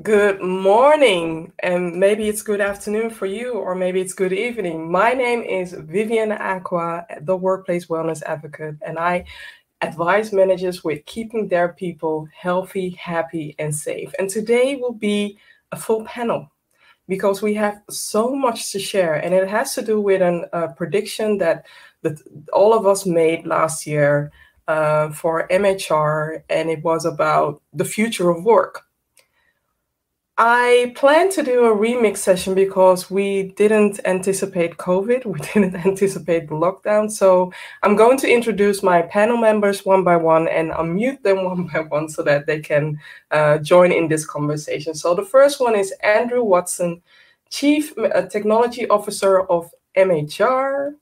Good morning, and maybe it's good afternoon for you, or maybe it's good evening. My name is Vivian Acquah, the Workplace Wellness Advocate, and I advise managers with keeping their people healthy, happy, and safe. And today will be a full panel because we have so much to share, and it has to do with a uh, prediction that, that all of us made last year uh, for MHR, and it was about the future of work. I plan to do a remix session because we didn't anticipate COVID, we didn't anticipate the lockdown. So I'm going to introduce my panel members one by one and unmute them one by one so that they can uh, join in this conversation. So the first one is Andrew Watson, Chief uh, Technology Officer of MHR.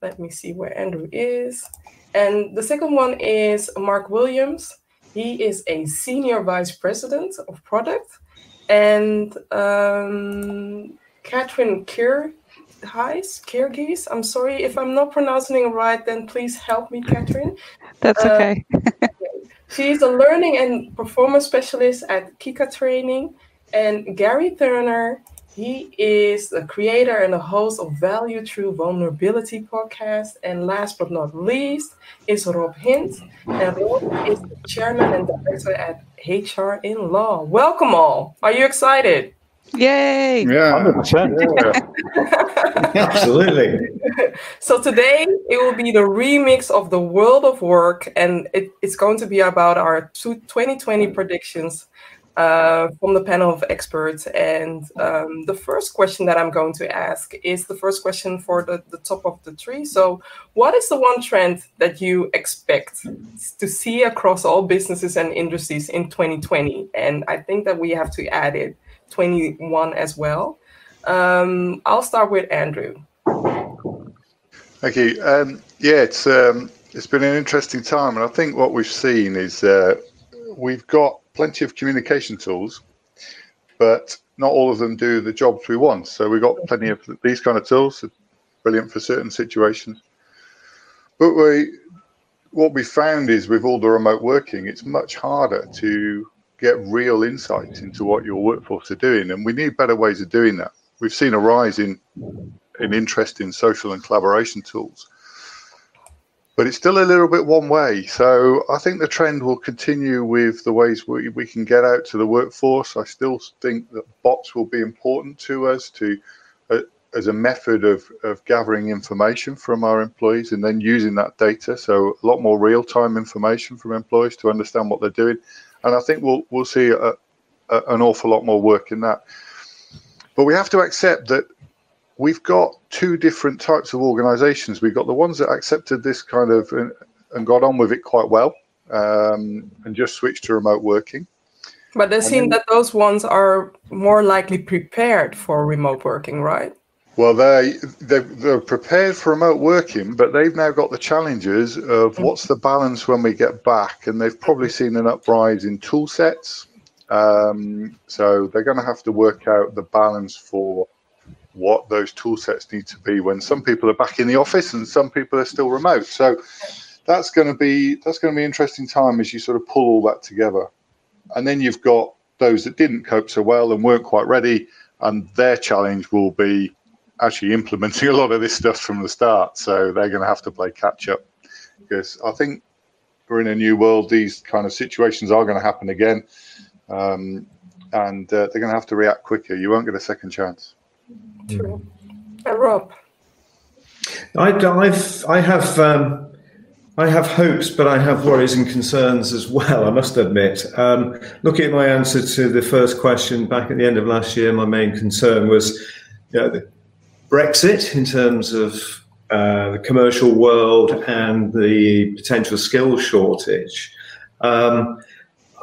Let me see where Andrew is. And the second one is Mark Williams. He is a Senior Vice President of Product and um, Catherine Kier Heis, Kyrgyz. I'm sorry if I'm not pronouncing it right, then please help me, Catherine. That's uh, okay. She's a learning and performance specialist at Kika Training. And Gary Turner, he is the creator and the host of Value Through Vulnerability podcast. And last but not least is Rob Hint. And Rob is the chairman and director at HR in Law. Welcome all. Are you excited? Yay! Yeah, 100%. Absolutely. so today it will be the remix of the world of work, and it, it's going to be about our 2020 predictions uh, from the panel of experts. And um, the first question that I'm going to ask is the first question for the, the top of the tree. So, what is the one trend that you expect to see across all businesses and industries in 2020? And I think that we have to add it 21 as well. Um, I'll start with Andrew. Thank you. Um, yeah, it's um, it's been an interesting time, and I think what we've seen is uh, we've got plenty of communication tools, but not all of them do the jobs we want. So we've got plenty of these kind of tools, brilliant for certain situations. But we, what we found is with all the remote working, it's much harder to get real insights into what your workforce are doing, and we need better ways of doing that. We've seen a rise in in interest in social and collaboration tools but it's still a little bit one way. So I think the trend will continue with the ways we, we can get out to the workforce. I still think that bots will be important to us to uh, as a method of, of gathering information from our employees and then using that data. So a lot more real time information from employees to understand what they're doing. And I think we'll we'll see a, a, an awful lot more work in that. But we have to accept that we've got two different types of organizations. We've got the ones that accepted this kind of and, and got on with it quite well um, and just switched to remote working. But they seem that those ones are more likely prepared for remote working, right? Well, they they're prepared for remote working, but they've now got the challenges of mm. what's the balance when we get back, and they've probably seen an uprise in tool sets. Um, so they're going to have to work out the balance for what those tool sets need to be when some people are back in the office and some people are still remote. So that's going to be that's going to be interesting time as you sort of pull all that together. And then you've got those that didn't cope so well and weren't quite ready, and their challenge will be actually implementing a lot of this stuff from the start. So they're going to have to play catch up because I think we're in a new world. These kind of situations are going to happen again, um, and uh, they're going to have to react quicker. You won't get a second chance. True. And Rob. I, I've, I have, um, I have hopes, but I have worries and concerns as well. I must admit. Um, looking at my answer to the first question back at the end of last year, my main concern was you know, Brexit in terms of uh, the commercial world and the potential skill shortage. Um,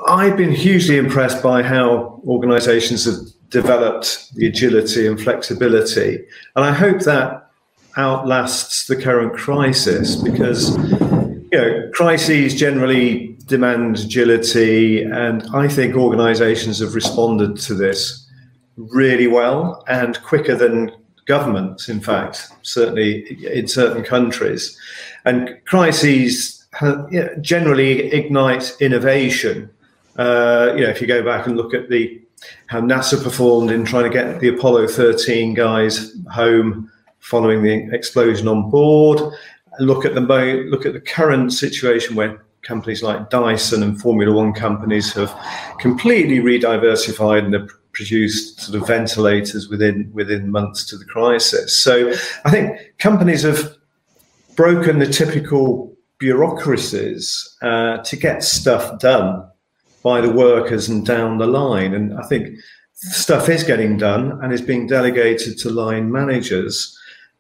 I've been hugely impressed by how organisations have developed the agility and flexibility. And I hope that outlasts the current crisis because you know crises generally demand agility and I think organizations have responded to this really well and quicker than governments in fact certainly in certain countries and crises generally ignite innovation Uh, you know, if you go back and look at the how NASA performed in trying to get the Apollo 13 guys home following the explosion on board, look at the look at the current situation where companies like Dyson and Formula One companies have completely re-diversified and have produced sort of ventilators within within months to the crisis. So I think companies have broken the typical bureaucracies uh, to get stuff done by the workers and down the line. And I think stuff is getting done and is being delegated to line managers.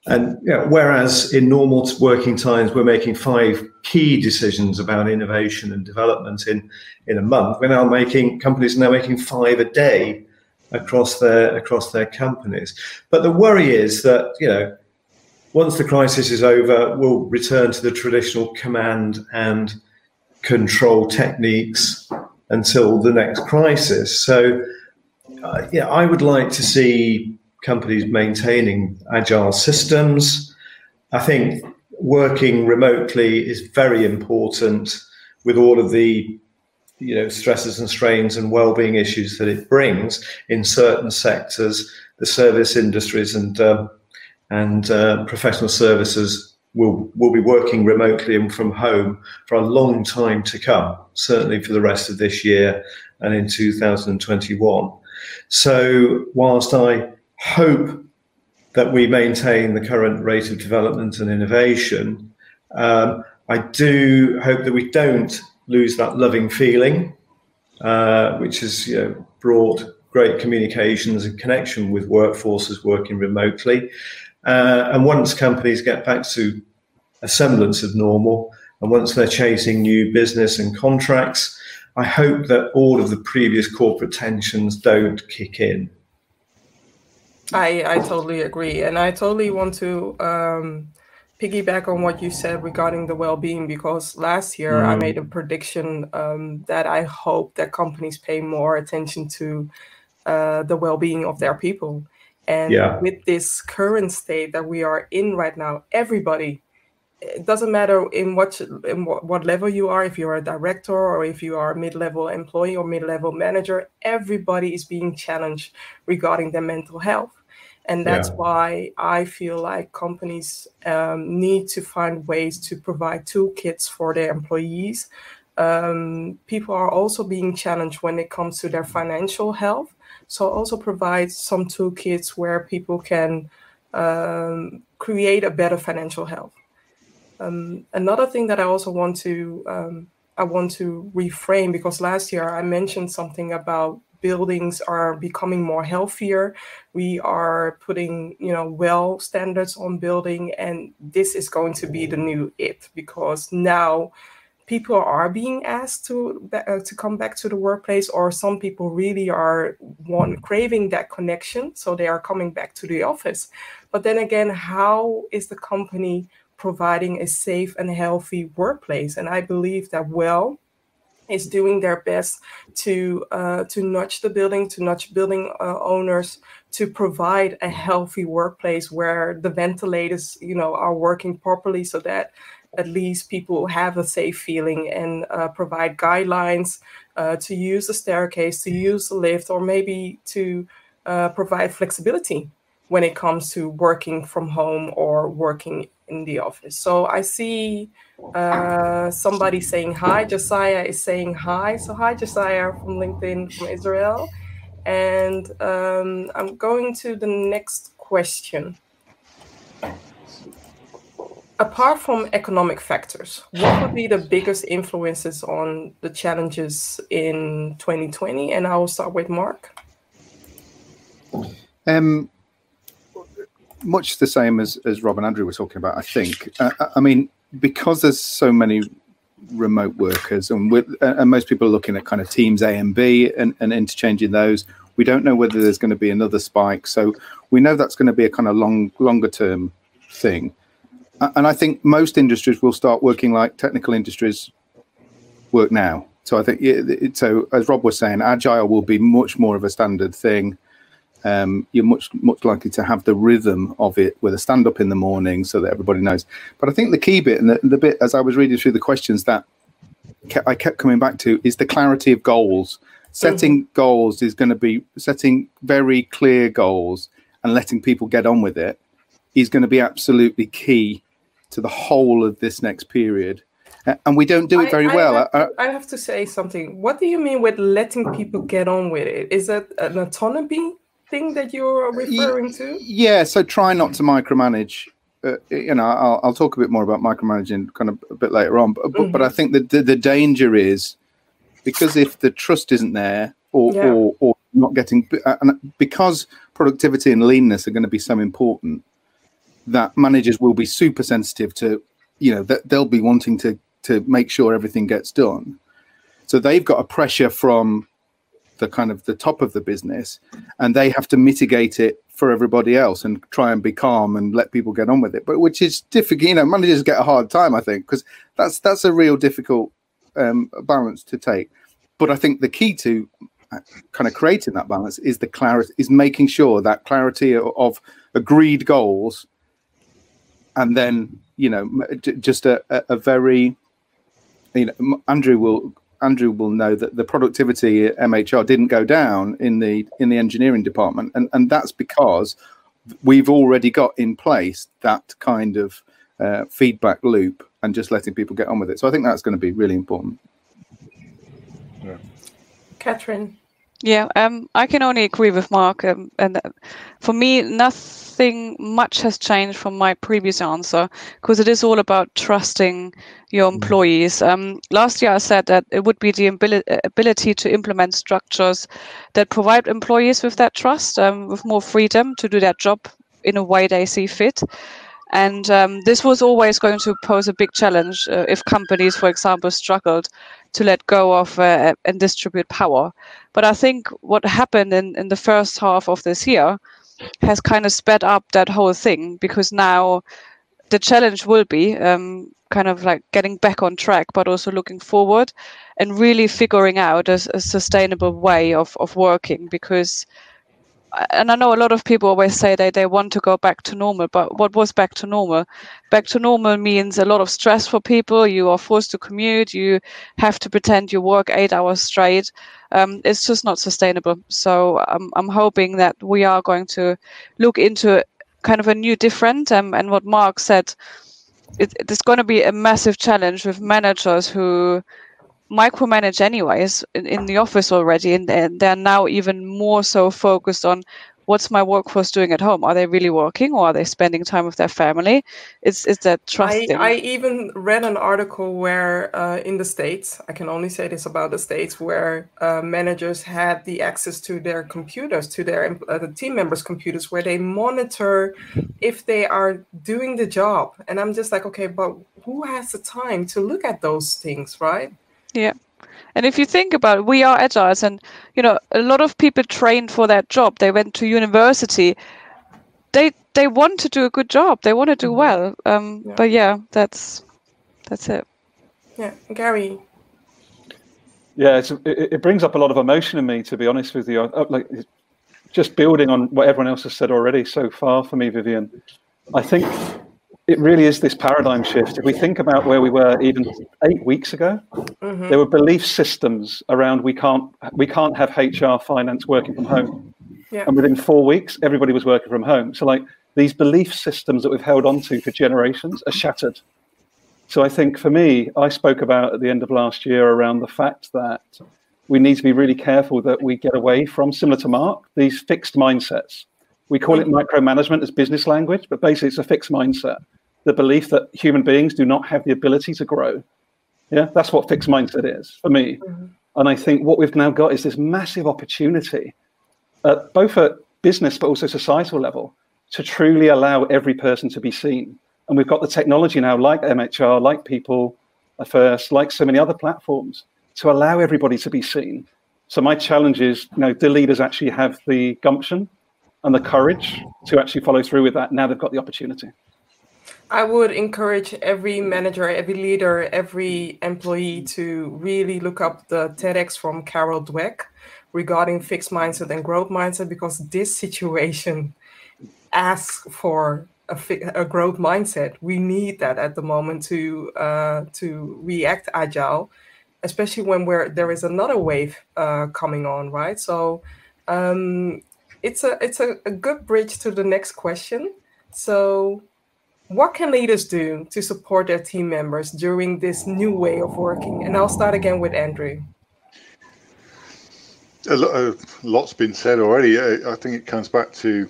And you know, whereas in normal working times we're making five key decisions about innovation and development in, in a month, we're now making companies are now making five a day across their across their companies. But the worry is that you know once the crisis is over, we'll return to the traditional command and control techniques until the next crisis. So, uh, yeah, I would like to see companies maintaining agile systems. I think working remotely is very important with all of the you know stresses and strains and well-being issues that it brings in certain sectors the service industries and um, and uh, professional services will will be working remotely and from home for a long time to come certainly for the rest of this year and in 2021 so whilst i hope that we maintain the current rate of development and innovation. Um, I do hope that we don't lose that loving feeling, uh, which has you know, brought great communications and connection with workforces working remotely. Uh, and once companies get back to a semblance of normal, and once they're chasing new business and contracts, I hope that all of the previous corporate tensions don't kick in. I, I totally agree. And I totally want to um, piggyback on what you said regarding the well-being because last year mm. I made a prediction um, that I hope that companies pay more attention to uh, the well-being of their people. And yeah. with this current state that we are in right now, everybody, it doesn't matter in what in what, what level you are, if you're a director or if you are a mid-level employee or mid-level manager, everybody is being challenged regarding their mental health and that's yeah. why I feel like companies um, need to find ways to provide toolkits for their employees. Um, people are also being challenged when it comes to their financial health. So also provide some toolkits where people can um, create a better financial health. Um, another thing that I also want to um, I want to reframe because last year I mentioned something about buildings are becoming more healthier. We are putting, you know, well standards on building, and this is going to be the new it because now people are being asked to uh, to come back to the workplace, or some people really are want craving that connection, so they are coming back to the office. But then again, how is the company providing a safe and healthy workplace? And I believe that well is doing their best to uh, to nudge the building, to nudge building uh, owners to provide a healthy workplace where the ventilators, you know, are working properly, so that at least people have a safe feeling and uh, provide guidelines uh, to use the staircase, to use the lift, or maybe to uh, provide flexibility when it comes to working from home or working in the office. So I see uh, somebody saying hi. Josiah is saying hi. So hi, Josiah from LinkedIn from Israel. And um, I'm going to the next question. Apart from economic factors, what would be the biggest influences on the challenges in 2020? And I will start with Mark. Um, much the same as, as Rob and Andrew were talking about, I think. Uh, I mean, because there's so many remote workers and with and most people are looking at kind of teams A and B and, and interchanging those, we don't know whether there's going to be another spike. So we know that's going to be a kind of long, longer term thing. And I think most industries will start working like technical industries work now. So I think so. As Rob was saying, agile will be much more of a standard thing um, you're much much likely to have the rhythm of it with a stand up in the morning so that everybody knows. But I think the key bit and the, the bit as I was reading through the questions that I kept coming back to is the clarity of goals. Setting mm-hmm. goals is going to be setting very clear goals and letting people get on with it is going to be absolutely key to the whole of this next period. And we don't do it very I, I well. Have to, I have to say something. What do you mean with letting people get on with it? Is that an autonomy thing that you're referring to? Yeah. So try not to micromanage. Uh, you know, I'll, I'll, talk a bit more about micromanaging kind of a bit later on. But, mm-hmm. but I think that the, the, danger is because if the trust isn't there, or yeah. or, or not getting, and because productivity and leanness are going to be so important, that managers will be super sensitive to, you know, that they'll be wanting to to make sure everything gets done. So they've got a pressure from the kind of the top of the business, and they have to mitigate it for everybody else and try and be calm and let people get on with it. But which is difficult. You know, managers get a hard time, I think, because that's that's a real difficult um, balance to take. But I think the key to uh, kind of creating that balance is the clarity is making sure that clarity of agreed goals and then you know just a, a very you know andrew will andrew will know that the productivity at mhr didn't go down in the in the engineering department. And and that's because we've already got in place that kind of uh, feedback loop and just letting people get on with it. So i think that's going to be really important. Yeah. catherine yeah, um, I can only agree with Mark. Um, and uh, for me, nothing much has changed from my previous answer because it is all about trusting your mm. employees. Um, last year, I said that it would be the ability to implement structures that provide employees with that trust, um, with more freedom to do their job in a way they see fit. And um, this was always going to pose a big challenge uh, if companies, for example, struggled to let go of uh, and distribute power. But I think what happened in, in the first half of this year has kind of sped up that whole thing because now the challenge will be um, kind of like getting back on track, but also looking forward and really figuring out a, a sustainable way of, of working because and I know a lot of people always say they, they want to go back to normal, but what was back to normal? Back to normal means a lot of stress for people. You are forced to commute. You have to pretend you work eight hours straight. Um, it's just not sustainable. So I'm, I'm hoping that we are going to look into kind of a new different. Um, and what Mark said, it, it's going to be a massive challenge with managers who micromanage anyways in, in the office already and, and they're now even more so focused on what's my workforce doing at home? Are they really working or are they spending time with their family? It's it's that trusting? I, I even read an article where uh, in the states i can only say this about the states where uh, managers had the access to their computers to their uh, the team members computers where they monitor if they are doing the job. And i'm just like okay but who has the time to look at those things right yeah. And if you think about it, we are agiles, and you know, a lot of people trained for that job. They went to university. They they want to do a good job. They want to do mm-hmm. well. Um, yeah. But yeah, that's that's it. Yeah, Gary. Yeah, it, it brings up a lot of emotion in me, to be honest with you. Like just building on what everyone else has said already so far for me, Vivian. I think it really is this paradigm shift. If we think about where we were even eight weeks ago, mm-hmm. there were belief systems around we can't we can't have HR finance working from home. Yeah. And within four weeks, everybody was working from home. So like these belief systems that we've held on to for generations are shattered. So I think for me, I spoke about at the end of last year around the fact that we need to be really careful that we get away from, similar to Mark, these fixed mindsets. We call it micromanagement as business language, but basically it's a fixed mindset the belief that human beings do not have the ability to grow. Yeah, that's what fixed mindset is for me. Mm-hmm. And I think what we've now got is this massive opportunity, uh, both at business but also societal level, to truly allow every person to be seen. And we've got the technology now, like MHR, like People First, like so many other platforms, to allow everybody to be seen. So my challenge is, you know, do leaders actually have the gumption and the courage to actually follow through with that now they've got the opportunity? I would encourage every manager, every leader, every employee to really look up the TEDx from Carol Dweck regarding fixed mindset and growth mindset because this situation asks for a, a growth mindset. We need that at the moment to uh, to react agile especially when we're, there is another wave uh, coming on, right? So um, it's a it's a, a good bridge to the next question. So what can leaders do to support their team members during this new way of working? And I'll start again with Andrew. A lot's been said already. I think it comes back to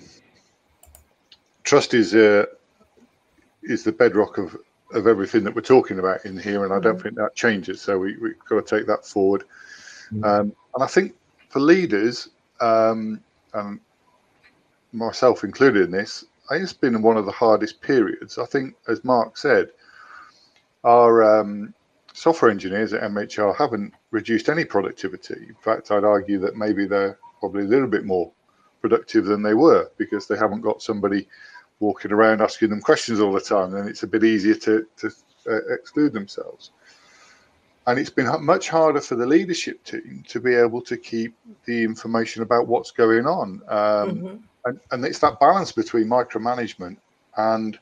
trust is uh, is the bedrock of of everything that we're talking about in here, and I don't mm-hmm. think that changes. So we, we've got to take that forward. Mm-hmm. Um, and I think for leaders, um, and myself included in this, it's been one of the hardest periods. I think, as Mark said, our um, software engineers at MHR haven't reduced any productivity. In fact, I'd argue that maybe they're probably a little bit more productive than they were because they haven't got somebody walking around asking them questions all the time, and it's a bit easier to, to uh, exclude themselves. And it's been much harder for the leadership team to be able to keep the information about what's going on. Um, mm-hmm. and, and it's that balance between micromanagement and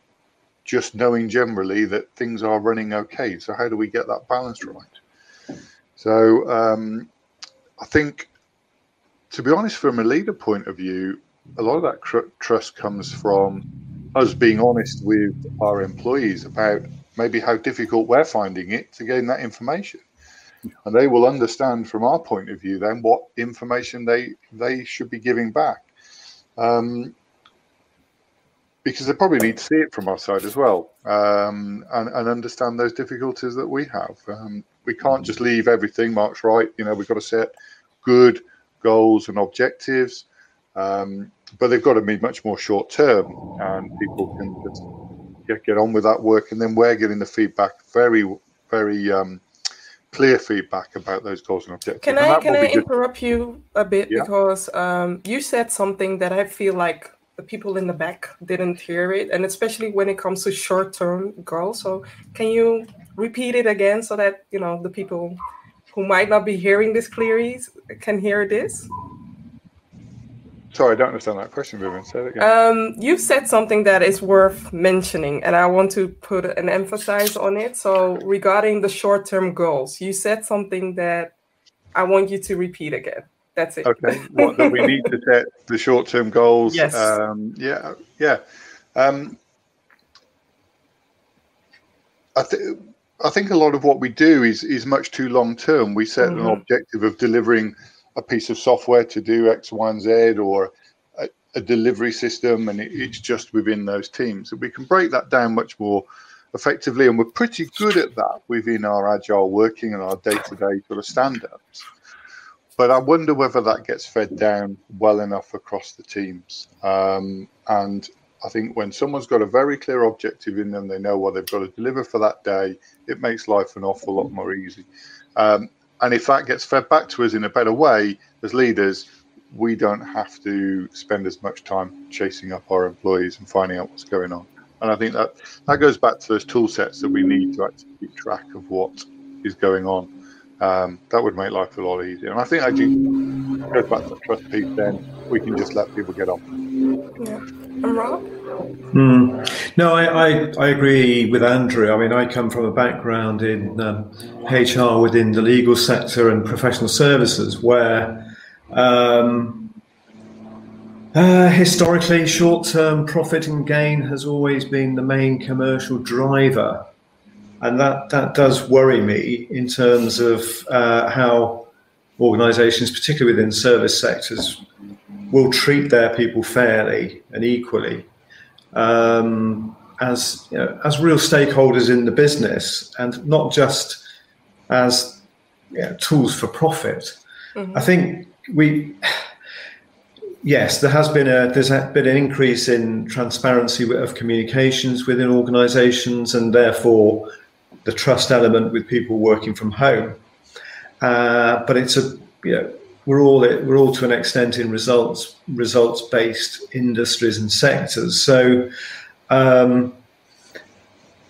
just knowing generally that things are running okay. So, how do we get that balance right? So, um, I think, to be honest, from a leader point of view, a lot of that cr- trust comes from us being honest with our employees about maybe how difficult we're finding it to gain that information. And they will understand from our point of view then what information they they should be giving back. Um, because they probably need to see it from our side as well um, and, and, understand those difficulties that we have. Um, we can't just leave everything Mark's right you know we've got to set good goals and objectives um, but they've got to be much more short term, and people can just get, get on with that work. And then we're getting the feedback, very, very um, clear feedback about those goals and objectives. Can I can I interrupt you a bit yeah. because um, you said something that I feel like the people in the back didn't hear it, and especially when it comes to short term goals. So can you repeat it again so that you know the people who might not be hearing this clearly can hear this? Sorry, I don't understand that question, Vivian. Say it again. Um, you've said something that is worth mentioning, and I want to put an emphasis on it. So, regarding the short-term goals, you said something that I want you to repeat again. That's it. Okay. what, that we need to set the short-term goals. Yes. Um, yeah. Yeah. Um, I think. I think a lot of what we do is is much too long term. We set mm-hmm. an objective of delivering a piece of software to do X, Y, and Z, or a, a delivery system, and it, it's just within those teams. And we can break that down much more effectively, and we're pretty good at that within our agile working and our day-to-day sort of stand-ups. But I wonder whether that gets fed down well enough across the teams. Um, and I think when someone's got a very clear objective in them, they know what they've got to deliver for that day. It makes life an awful lot more easy. Um, and if that gets fed back to us in a better way as leaders, we don't have to spend as much time chasing up our employees and finding out what's going on. And I think that that goes back to those tool sets that we need to actually keep track of what is going on. Um, that would make life a lot easier. And I think actually goes back to the trust piece. Then we can just let people get on. Yeah. And Rob. Mm. No, I, I, I, agree with Andrew. I mean, I come from a background in um, HR within the legal sector and professional services where um, uh, historically short term profit and gain has always been the main commercial driver. And that, that does worry me in terms of uh, how organizations, particularly within service sectors, will treat their people fairly and equally um, as you know, as real stakeholders in the business, and not just as you know, tools for profit. Mm-hmm. I think we. Yes, there has been a there's been an increase in transparency of communications within organisations, and therefore the trust element with people working from home. Uh, but it's a you know we're all we're all to an extent in results results based industries and sectors. So um,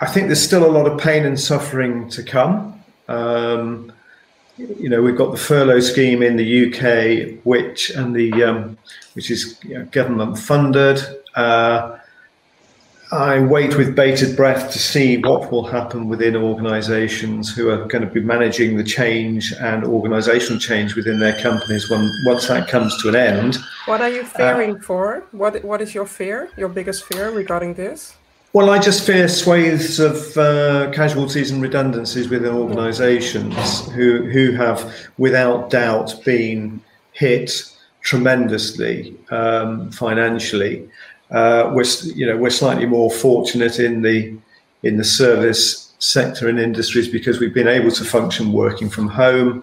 I think there's still a lot of pain and suffering to come. Um, you know, we've got the furlough scheme in the UK, which and the um, which is you know, government funded. Uh, I wait with bated breath to see what will happen within organisations who are going to be managing the change and organisational change within their companies when once that comes to an end. What are you fearing uh, for? What What is your fear? Your biggest fear regarding this? Well, I just fear swathes of uh, casualties and redundancies within organisations who who have, without doubt, been hit tremendously um, financially. Uh, we're you know we're slightly more fortunate in the in the service sector and industries because we've been able to function working from home.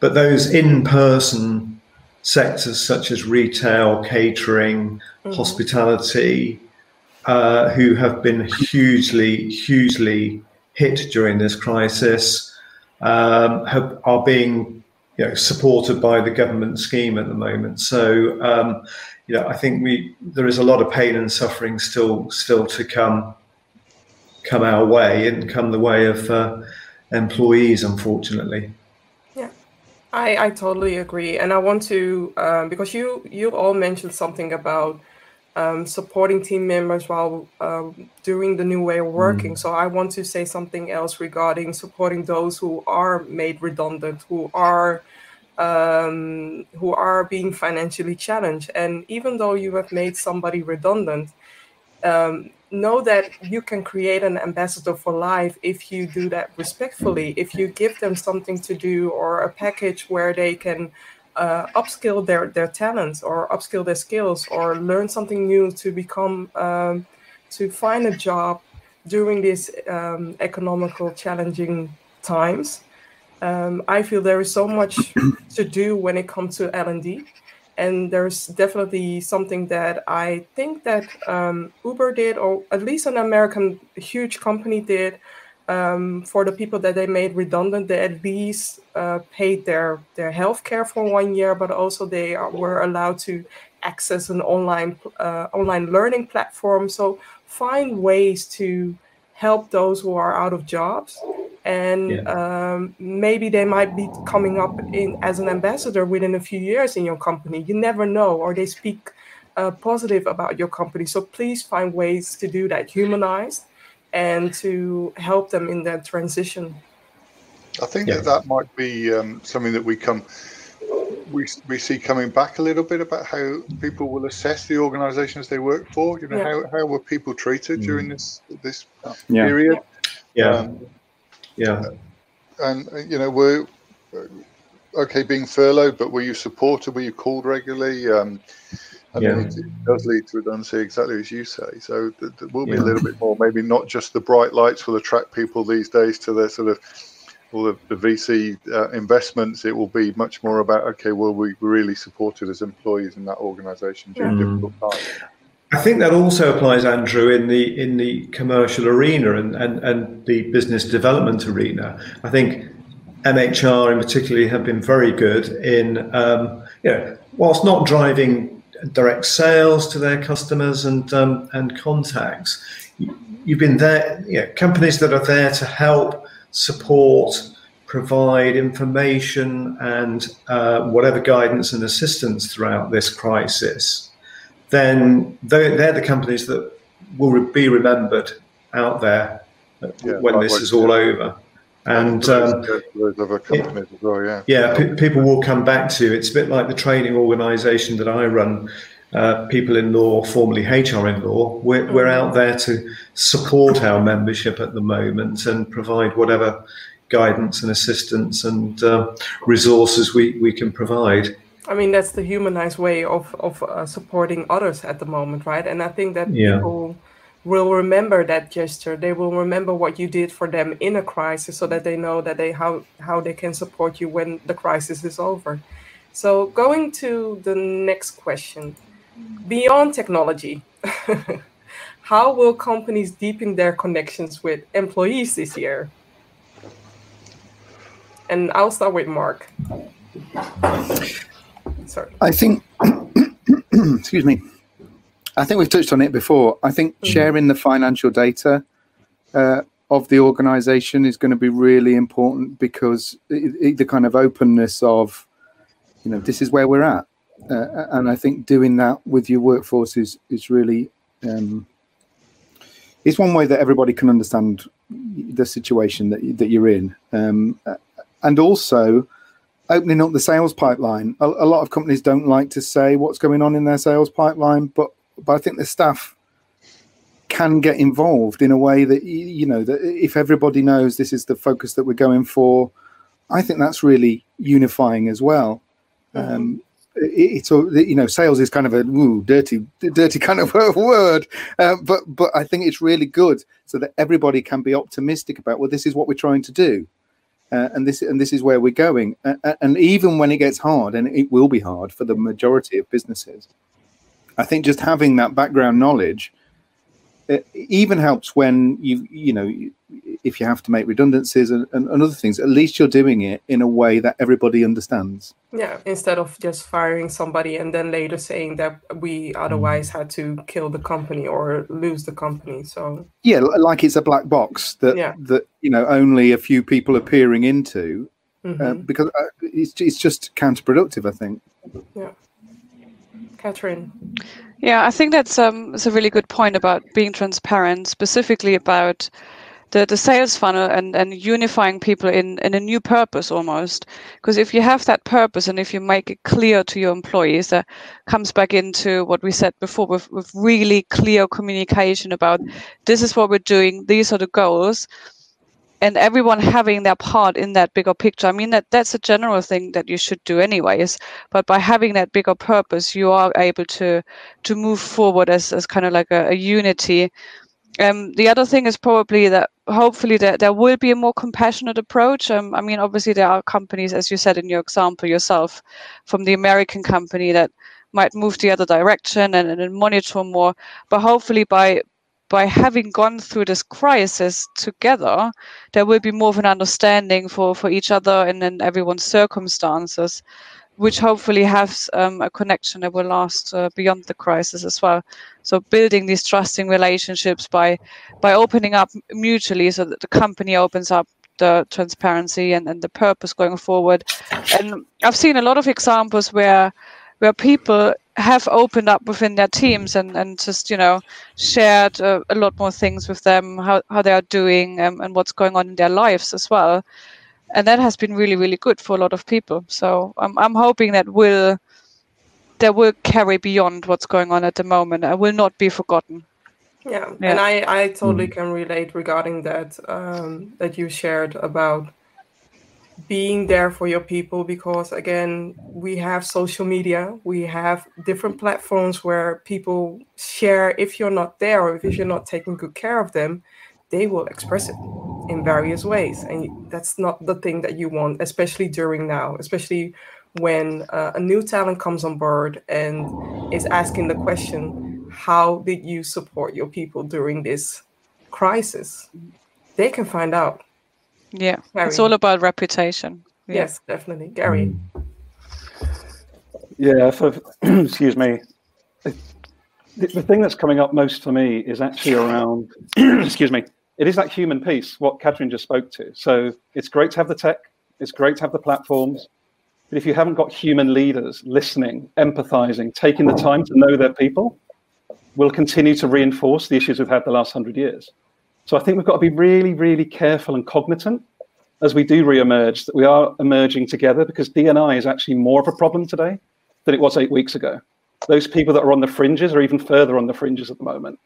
But those in-person sectors such as retail, catering, mm-hmm. hospitality, uh, who have been hugely, hugely hit during this crisis, um, have, are being you know, supported by the government scheme at the moment. So um, you know, I think we there is a lot of pain and suffering still still to come come our way and come the way of uh, employees, unfortunately. Yeah, I I totally agree, and I want to um, because you you all mentioned something about. Um, supporting team members while um, doing the new way of working. Mm. So I want to say something else regarding supporting those who are made redundant, who are um, who are being financially challenged. And even though you have made somebody redundant, um, know that you can create an ambassador for life if you do that respectfully. If you give them something to do or a package where they can uh, upskill their, their talents or upskill their skills or learn something new to become um, to find a job during these um, economical challenging times um, I feel there is so much to do when it comes to L&D. And there's definitely something that I think that um, Uber did, or at least an American huge company did, um, for the people that they made redundant. They at least uh, paid their their health care for one year, but also they are, were allowed to access an online uh, online learning platform. So find ways to help those who are out of jobs and yeah. um, maybe they might be coming up in as an ambassador within a few years in your company you never know or they speak uh, positive about your company so please find ways to do that humanized and to help them in that transition i think yeah. that that might be um, something that we come we, we see coming back a little bit about how people will assess the organizations they work for you know yeah. how, how were people treated mm. during this this period yeah um, yeah. And, you know, were okay being furloughed, but were you supported? Were you called regularly? Um, I yeah. mean, it, it, does lead to redundancy, exactly as you say. So there, there will be yeah. a little bit more, maybe not just the bright lights will attract people these days to their sort of all the, the VC uh, investments. It will be much more about okay, well, we really supported as employees in that organisation during mm. difficult times. I think that also applies, Andrew, in the in the commercial arena and, and, and the business development arena. I think MHR in particular have been very good in, um, you know, whilst not driving direct sales to their customers and um, and contacts, you've been there. You know, companies that are there to help, support, provide information and uh, whatever guidance and assistance throughout this crisis then they're, they're the companies that will be remembered out there yeah, when this is all over. And um, well, yeah, yeah, p- people will come back to. It's a bit like the training organisation that I run. Uh, people in law, formerly HR in law, we're, we're out there to support our membership at the moment and provide whatever guidance and assistance and uh, resources we, we can provide. I mean, that's the humanized way of of uh, supporting others at the moment, right? And I think that yeah. people will remember that gesture. They will remember what you did for them in a crisis, so that they know that they how how they can support you when the crisis is over. So, going to the next question, beyond technology, how will companies deepen their connections with employees this year? And I'll start with Mark. Sorry. I think, excuse me. I think we've touched on it before. I think mm-hmm. sharing the financial data uh, of the organization is going to be really important because it, it, the kind of openness of, you know, this is where we're at. Uh, and I think doing that with your workforce is, is really um, it's one way that everybody can understand the situation that that you're in, um, and also opening up the sales pipeline. A, a, lot of companies don't like to say what's going on in their sales pipeline, but but I think the staff can get involved in a way that you know that if everybody knows this is the focus that we're going for, I think that's really unifying as well. Mm-hmm. Um, it's you know sales is kind of a dirty dirty kind of word uh, but but i think it's really good so that everybody can be optimistic about well this is what we're trying to do uh, and this and this is where we're going uh, and even when it gets hard and it will be hard for the majority of businesses i think just having that background knowledge it even helps when you you know if you have to make redundancies and, and, and, other things at least you're doing it in a way that everybody understands yeah instead of just firing somebody and then later saying that we otherwise had to kill the company or lose the company so yeah like it's a black box that yeah. that you know only a few people are peering into uh, mm-hmm. uh, because uh, it's, it's just counterproductive i think yeah catherine yeah, I think that's um, a really good point about being transparent, specifically about the, the sales funnel and, and unifying people in, in a new purpose almost. Because if you have that purpose and if you make it clear to your employees, that comes back into what we said before with, with really clear communication about this is what we're doing, these are the goals and everyone having their part in that bigger picture. I mean that that's a general thing that you should do anyways. But by having that bigger purpose, you are able to to move forward as, as kind of like a, a unity. Um, the other thing is probably that hopefully there, there will be a more compassionate approach. Um, I mean, obviously there are companies, as you said in your example yourself, from the American company that might move the other direction and, and monitor more. But hopefully by by having gone through this crisis together, there will be more of an understanding for, for each other and then everyone's circumstances, which hopefully has um, a connection that will last uh, beyond the crisis as well. So building these trusting relationships by by opening up mutually, so that the company opens up the transparency and, and the purpose going forward. And I've seen a lot of examples where where people have opened up within their teams and, and just you know shared uh, a lot more things with them how, how they are doing um, and what's going on in their lives as well and that has been really really good for a lot of people so i'm, I'm hoping that will that will carry beyond what's going on at the moment and will not be forgotten yeah, yeah. and i i totally mm. can relate regarding that um, that you shared about being there for your people because again we have social media. We have different platforms where people share. If you're not there or if you're not taking good care of them they will express it in various ways. And that's not the thing that you want especially during now especially when uh, a new talent comes on board and is asking the question how did you support your people during this crisis? They can find out yeah, Gary. it's all about reputation. Yeah. Yes, definitely, Gary. Mm. Yeah, for, excuse me. The, the thing that's coming up most for me is actually around, excuse me, it is that human piece, what Catherine just spoke to. So it's great to have the tech, it's great to have the platforms, but if you haven't got human leaders listening, empathizing, taking the time to know their people, will continue to reinforce the issues we've had the last hundred years. So I think we've got to be really, really careful and cognizant as we do re-emerge that we are emerging together because D&I is actually more of a problem today than it was eight weeks ago. Those people that are on the fringes are even further on the fringes at the moment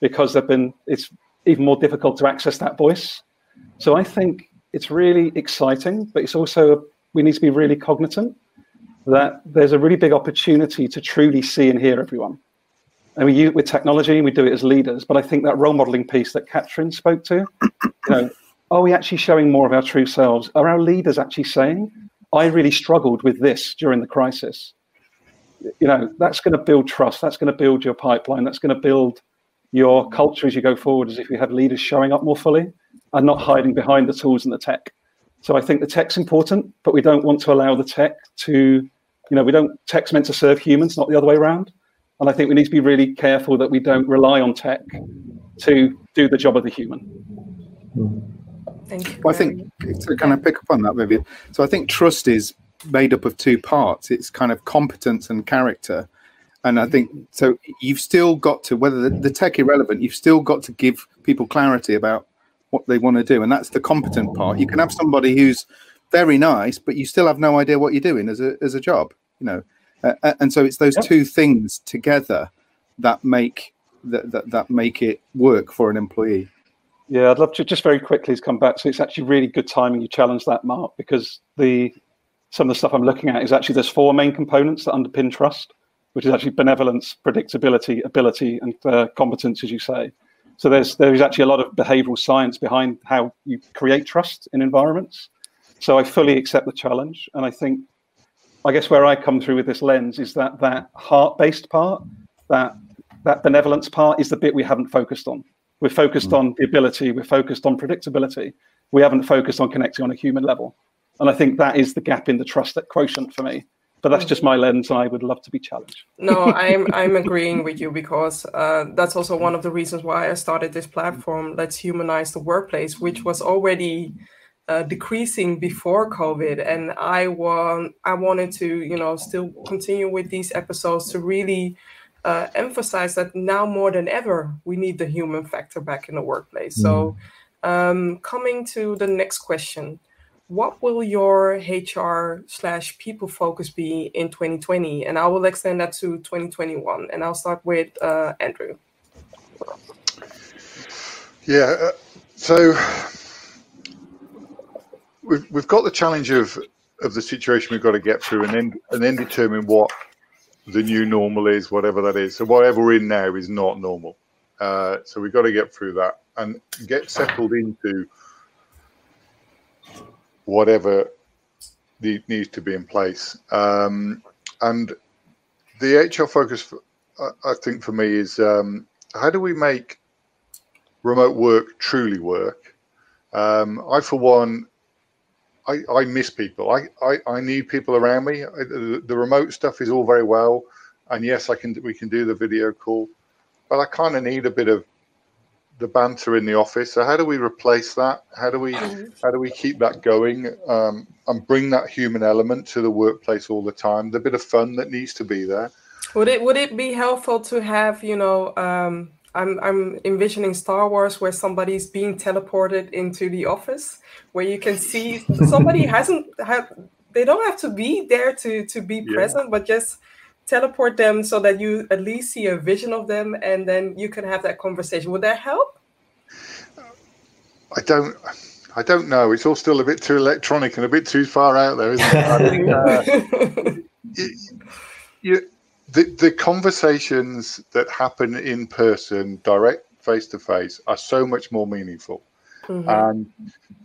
because they've been it's even more difficult to access that voice. So I think it's really exciting, but it's also we need to be really cognizant that there's a really big opportunity to truly see and hear everyone and we use it with technology and we do it as leaders. But I think that role modeling piece that Catherine spoke to, you know, are we actually showing more of our true selves? Are our leaders actually saying, I really struggled with this during the crisis? You know, that's going to build trust. That's going to build your pipeline. That's going to build your culture as you go forward, as if you have leaders showing up more fully and not hiding behind the tools and the tech. So I think the tech's important, but we don't want to allow the tech to, you know, we don't, tech's meant to serve humans, not the other way around. And I think we need to be really careful that we don't rely on tech to do the job of the human. Thank you. Well, I think to kind of pick up on that, maybe. So I think trust is made up of two parts. It's kind of competence and character. And I think so. You've still got to, whether the, the tech irrelevant, you've still got to give people clarity about what they want to do, and that's the competent part. You can have somebody who's very nice, but you still have no idea what you're doing as a as a job, you know. Uh, and so it's those yep. two things together that make that, that that make it work for an employee. Yeah, I'd love to just very quickly come back. So it's actually really good timing you challenge that, Mark, because the some of the stuff I'm looking at is actually there's four main components that underpin trust, which is actually benevolence, predictability, ability, and uh, competence, as you say. So there's there is actually a lot of behavioural science behind how you create trust in environments. So I fully accept the challenge, and I think, I guess where I come through with this lens is that that heart-based part, that that benevolence part, is the bit we haven't focused on. We're focused mm. on the ability, we're focused on predictability. We haven't focused on connecting on a human level, and I think that is the gap in the trust quotient for me but that's just my lens and i would love to be challenged no i'm i'm agreeing with you because uh, that's also one of the reasons why i started this platform let's humanize the workplace which was already uh, decreasing before covid and i want i wanted to you know still continue with these episodes to really uh, emphasize that now more than ever we need the human factor back in the workplace mm. so um, coming to the next question what will your HR slash people focus be in 2020? And I will extend that to 2021. And I'll start with uh, Andrew. Yeah, uh, so we've, we've got the challenge of, of the situation we've got to get through and then, and then determine what the new normal is, whatever that is. So whatever we're in now is not normal. Uh, so we've got to get through that and get settled into whatever needs to be in place. Um, and the HR focus, I think, for me is um, how do we make remote work truly work? Um, I, for one, I, I miss people. I, I, I, need people around me. I, the, the, remote stuff is all very well, and yes, I can we can do the video call, but I kind of need a bit of the banter in the office. So how do we replace that? How do we mm-hmm. how do we keep that going um, and bring that human element to the workplace all the time? The bit of fun that needs to be there. Would it would it be helpful to have you know? Um, I'm I'm envisioning Star Wars where somebody's being teleported into the office where you can see somebody hasn't had they don't have to be there to to be yeah. present, but just teleport them so that you at least see a vision of them and then you can have that conversation. Would that help? I don't i don't know. It's all still a bit too electronic and a bit too far out there isn't it? Uh, you, you, the, the conversations that happen in person direct face to face are so much more meaningful. Mm-hmm. and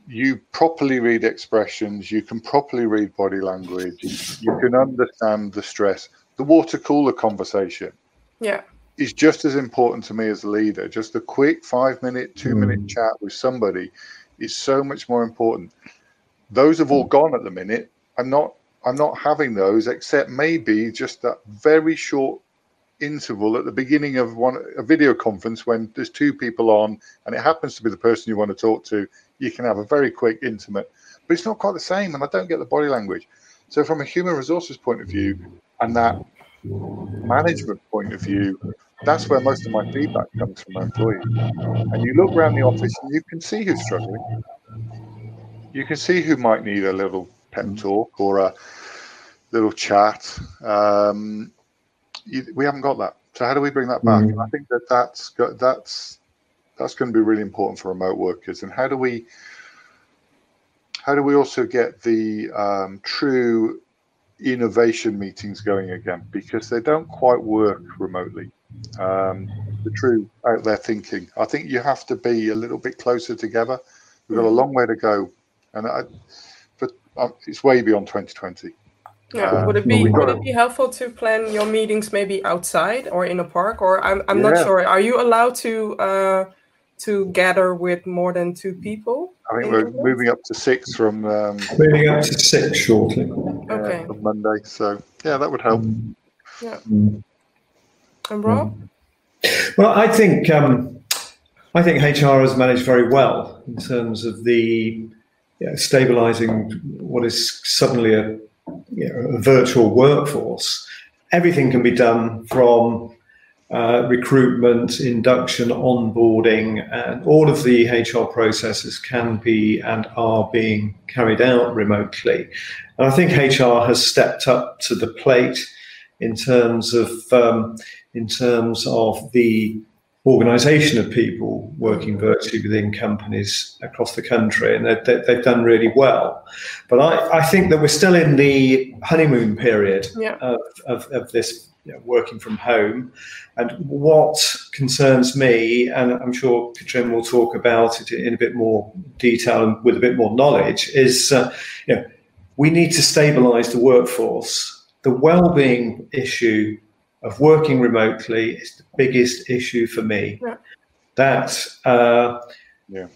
you properly read expressions you can properly read body language you can understand the stress. The water cooler conversation yeah. is just as important to me as a leader. Just a quick five minute two minute mm. chat with somebody is so much more important. Those have all gone at the minute. I'm not i'm not having those except maybe just that very short interval at the beginning of one a video conference when there's two people on and it happens to be the person you want to talk to you can have a very quick intimate but it's not quite the same and i don't get the body language so from a human resources point of view and that management point of view, that's where most of my feedback comes from my employees. And you look around the office and you can see who's struggling. You can see who might need a little pep talk or a little chat. Um, you, we haven't got that. So how do we bring that back? Mm. I think that that's that's that's going to be really important for remote workers. And how do we how do we also get the um, true innovation meetings going again because they don't quite work remotely. Um, the true out there thinking. I think you have to be a little bit closer together. We've got a long way to go, and I, um, it's way beyond 2020. Yeah, uh, would it be would it be helpful to plan your meetings maybe outside or in a park? Or I'm I'm yeah. not sure. Are you allowed to uh, to gather with more than two people? I think we're moving up to six from um, moving up to six shortly. Okay. From Monday, so yeah, that would help. Yeah. Mm. And Rob? Well, I think um, I think HR has managed very well in terms of the you know, stabilizing what is suddenly a, you know, a virtual workforce. Everything can be done from uh, recruitment, induction, onboarding, and all of the HR processes can be and are being carried out remotely. And I think HR has stepped up to the plate in terms of um, in terms of the organisation of people working virtually within companies across the country, and they, have done really well. But I, I, think that we're still in the honeymoon period yeah. of, of, of, this you know, working from home. And what concerns me, and I'm sure Katrin will talk about it in a bit more detail and with a bit more knowledge, is uh, you know, we need to stabilise the workforce. The well-being issue of working remotely is the biggest issue for me. Yeah. That uh, yeah.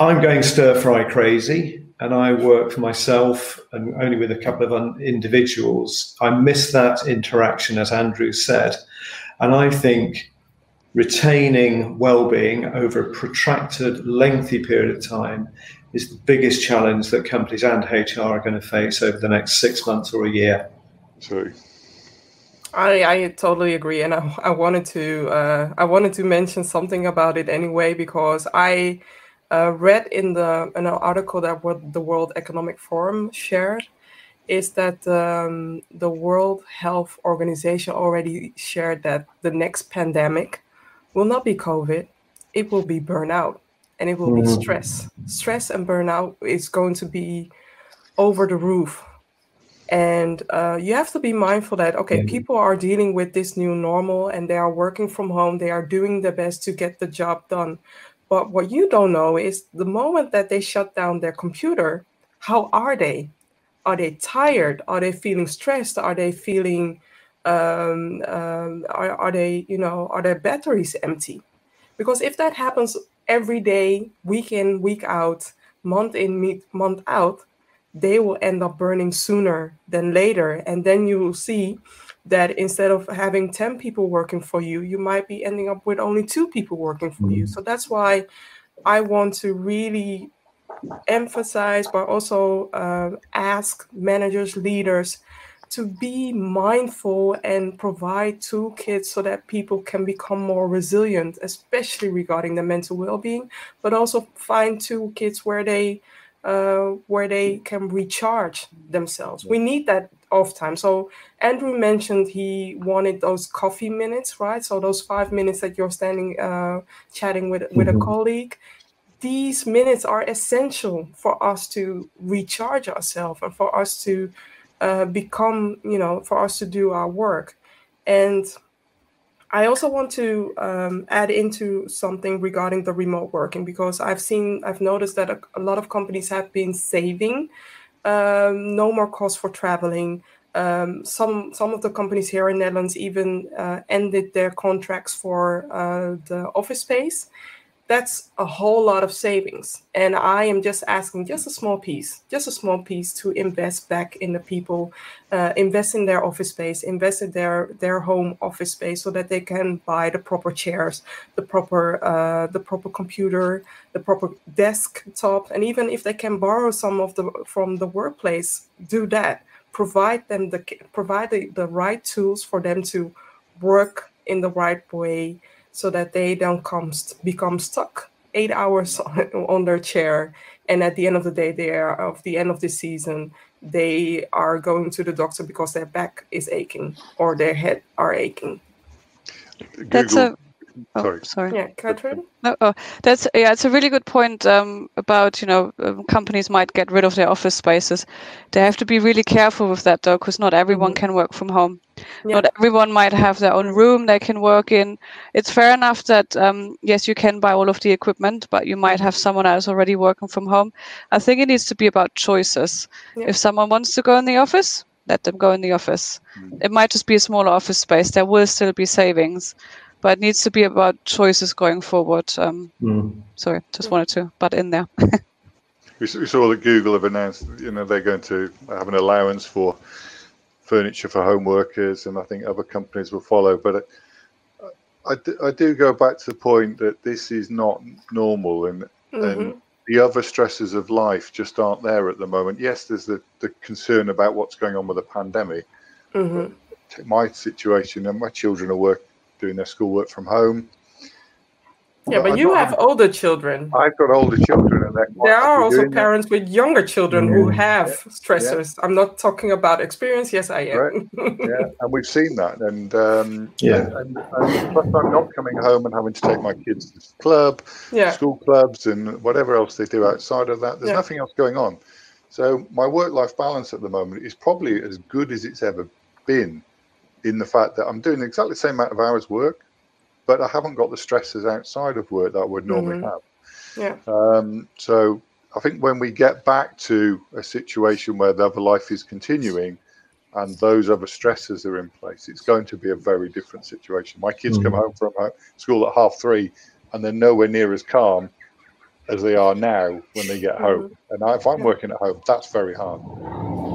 I'm going stir fry crazy and I work for myself and only with a couple of individuals. I miss that interaction, as Andrew said. And I think retaining well-being over a protracted, lengthy period of time is the biggest challenge that companies and HR are going to face over the next six months or a year. True. I, I totally agree, and I, I wanted to uh, I wanted to mention something about it anyway because I uh, read in the an article that what the World Economic Forum shared is that um, the World Health Organization already shared that the next pandemic will not be COVID, it will be burnout, and it will mm. be stress. Stress and burnout is going to be over the roof and uh, you have to be mindful that okay mm-hmm. people are dealing with this new normal and they are working from home. They are doing their best to get the job done. But what you don't know is the moment that they shut down their computer how are they? Are they tired? Are they feeling stressed? Are they feeling um, um, are, are they you know are their batteries empty? Because if that happens every day week in week out month in month out they will end up burning sooner than later. And then you will see that instead of having 10 people working for you, you might be ending up with only two people working for you. Mm-hmm. So that's why I want to really emphasize, but also uh, ask managers, leaders to be mindful and provide toolkits so that people can become more resilient, especially regarding the mental well being, but also find toolkits where they uh, where they can recharge themselves. We need that off time. So Andrew mentioned he wanted those coffee minutes, right? So those five minutes that you're standing uh, chatting with with mm-hmm. a colleague. These minutes are essential for us to recharge ourselves and for us to uh, become, you know, for us to do our work. And I also want to um, add into something regarding the remote working because I've seen, I've noticed that a, a lot of companies have been saving um, no more cost for traveling. Um, some some of the companies here in Netherlands even uh, ended their contracts for uh, the office space that's a whole lot of savings. And I am just asking just a small piece, just a small piece to invest back in the people, uh, invest in their office space, invest in their their home office space, so that they can buy the proper chairs, the proper uh, the proper computer, the proper desktop, and even if they can borrow some of the from the workplace, do that. Provide them the provide the, the right tools for them to work in the right way so that they don't come become stuck eight hours on their chair and at the end of the day they are of the end of the season they are going to the doctor because their back is aching or their head are aching that's a Oh, sorry. sorry. Yeah, Katrin. No, oh, that's yeah. It's a really good point um, about you know um, companies might get rid of their office spaces. They have to be really careful with that though, because not everyone mm-hmm. can work from home. Yeah. Not everyone might have their own room they can work in. It's fair enough that um, yes, you can buy all of the equipment, but you might have someone else already working from home. I think it needs to be about choices. Yeah. If someone wants to go in the office, let them go in the office. Mm-hmm. It might just be a smaller office space. There will still be savings but it needs to be about choices going forward. Um, mm. Sorry, just wanted to butt in there. we, saw that Google have announced, you know, they're going to have an allowance for furniture for home workers, and I think other companies will follow. But I, I, do, I do go back to the point that this is not normal, and mm-hmm. and the other stresses of life just aren't there at the moment. Yes, there's the, the concern about what's going on with the pandemic. Mm-hmm. My situation and my children are work, doing their schoolwork from home. Yeah, but, I'm you not- have older children. I've got older children, and they're There are also doing that. parents with younger children who Yeah. have stressors. I'm not talking about experience. Yes, I am. yeah, and we've seen that, and um, Yeah. and, and, and plus I'm not coming home and having to take my kids to club, yeah. school clubs, and whatever else they do outside of that. There's Yeah. nothing else going on, so my work-life balance at the moment is probably as good as it's ever been, in the fact that I'm doing exactly the same amount of hours work, but I haven't got the stresses outside of work that I would normally Mhm. have. Yeah. Um, so I think when we get back to a situation where the other life is continuing and those other stresses are in place, it's going to be a very different situation. My kids come Mm. home from school at half three and they're nowhere near as calm as they are now when they get home. And if I'm working at home, that's very hard.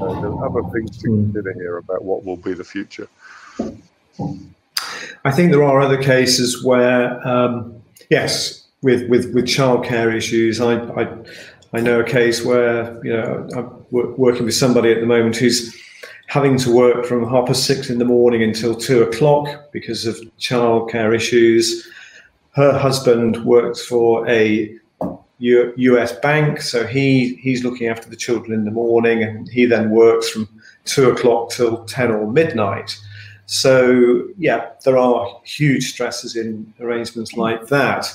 Uh, there are other things to Mm. consider here about what will be the future. I think there are other cases where, um, yes, with with with childcare issues. I, I I know a case where you know I'm working with somebody at the moment who's having to work from half past six in the morning until two o'clock because of childcare issues. Her husband works for a U- US bank, so he he's looking after the children in the morning, and he then works from two o'clock till ten or midnight. So yeah, there are huge stresses in arrangements like that.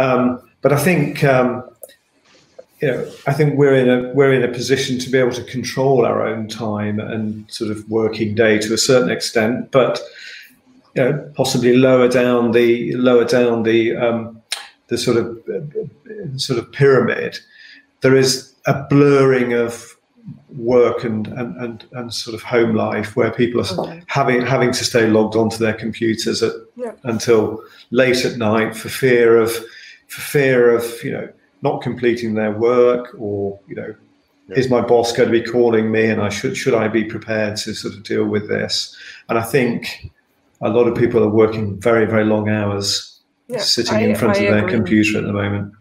Um, but I think um, you know, I think we're in a we're in a position to be able to control our own time and sort of working day to a certain extent, but you know, possibly lower down the lower down the um, the sort of uh, sort of pyramid. There is a blurring of work and, and, and, and sort of home life where people are Mhm. having having to stay logged onto their computers at, Yeah. until late at night for fear of for fear of you know not completing their work or you know Yeah. is my boss going to be calling me and I should should I be prepared to sort of deal with this and I think a lot of people are working very very long hours Yeah, sitting I- in front I of their computer at the moment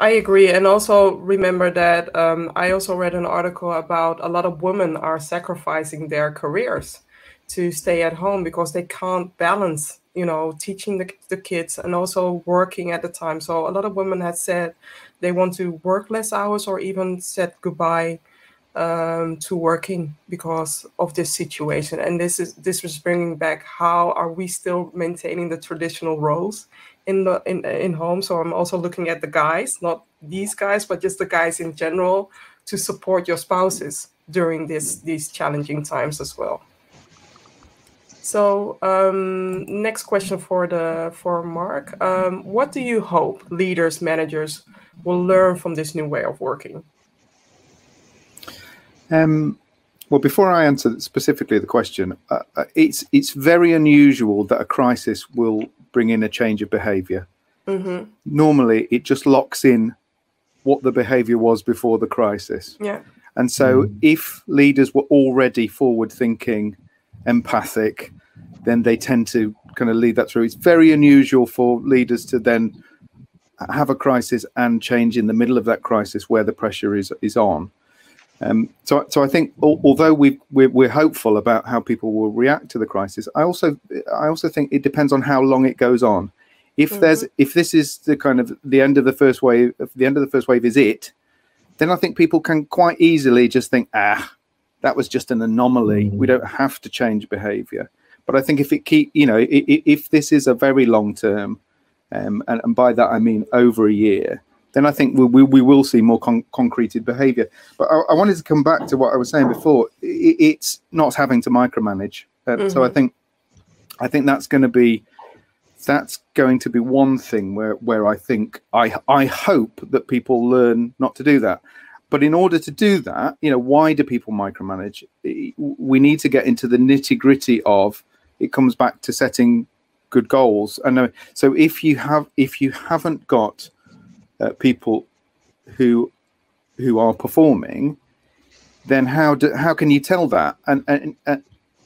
I agree. And also remember that um, I also read an article about a lot of women are sacrificing their careers to stay at home because they can't balance, you know, teaching the, the kids and also working at the time. So a lot of women have said they want to work less hours or even said goodbye um, to working because of this situation. And this is this was bringing back how are we still maintaining the traditional roles in the in in home. So I'm also looking at the guys, not these guys, but just the guys in general, to support your spouses during this these challenging times as well. So um, next question for the for Mark, um, what do you hope leaders, managers will learn from this new way of working? Um, well, before I answer specifically the question, uh, uh, it's it's very unusual that a crisis will bring in a change of behaviour. hmm Normally, it just locks in what the behaviour was before the crisis. Yeah. And so, if leaders were already forward thinking, empathic, then they tend to kind of lead that through. It's very unusual for leaders to then have a crisis and change in the middle of that crisis where the pressure is is on. Um, so, so I think al- although we we're, we're hopeful about how people will react to the crisis, I also I also think it depends on how long it goes on. If there's if this is the kind of the end of the first wave, if the end of the first wave is it, then I think people can quite easily just think, ah, that was just an anomaly. We don't have to change behaviour. But I think if it keep, you know, i- i- if this is a very long term, um, and, and by that I mean over a year, then I think we, we, we will see more con- concreted behaviour. But I, I wanted to come back to what I was saying before. I, it's not having to micromanage. Uh, So I think, I think that's going to be, that's going to be one thing where where I think I I hope that people learn not to do that. But in order to do that, you know, why do people micromanage? We need to get into the nitty gritty of. It comes back to setting good goals. And uh, so if you have if you haven't got uh, people who who are performing, then how do how can you tell that? And and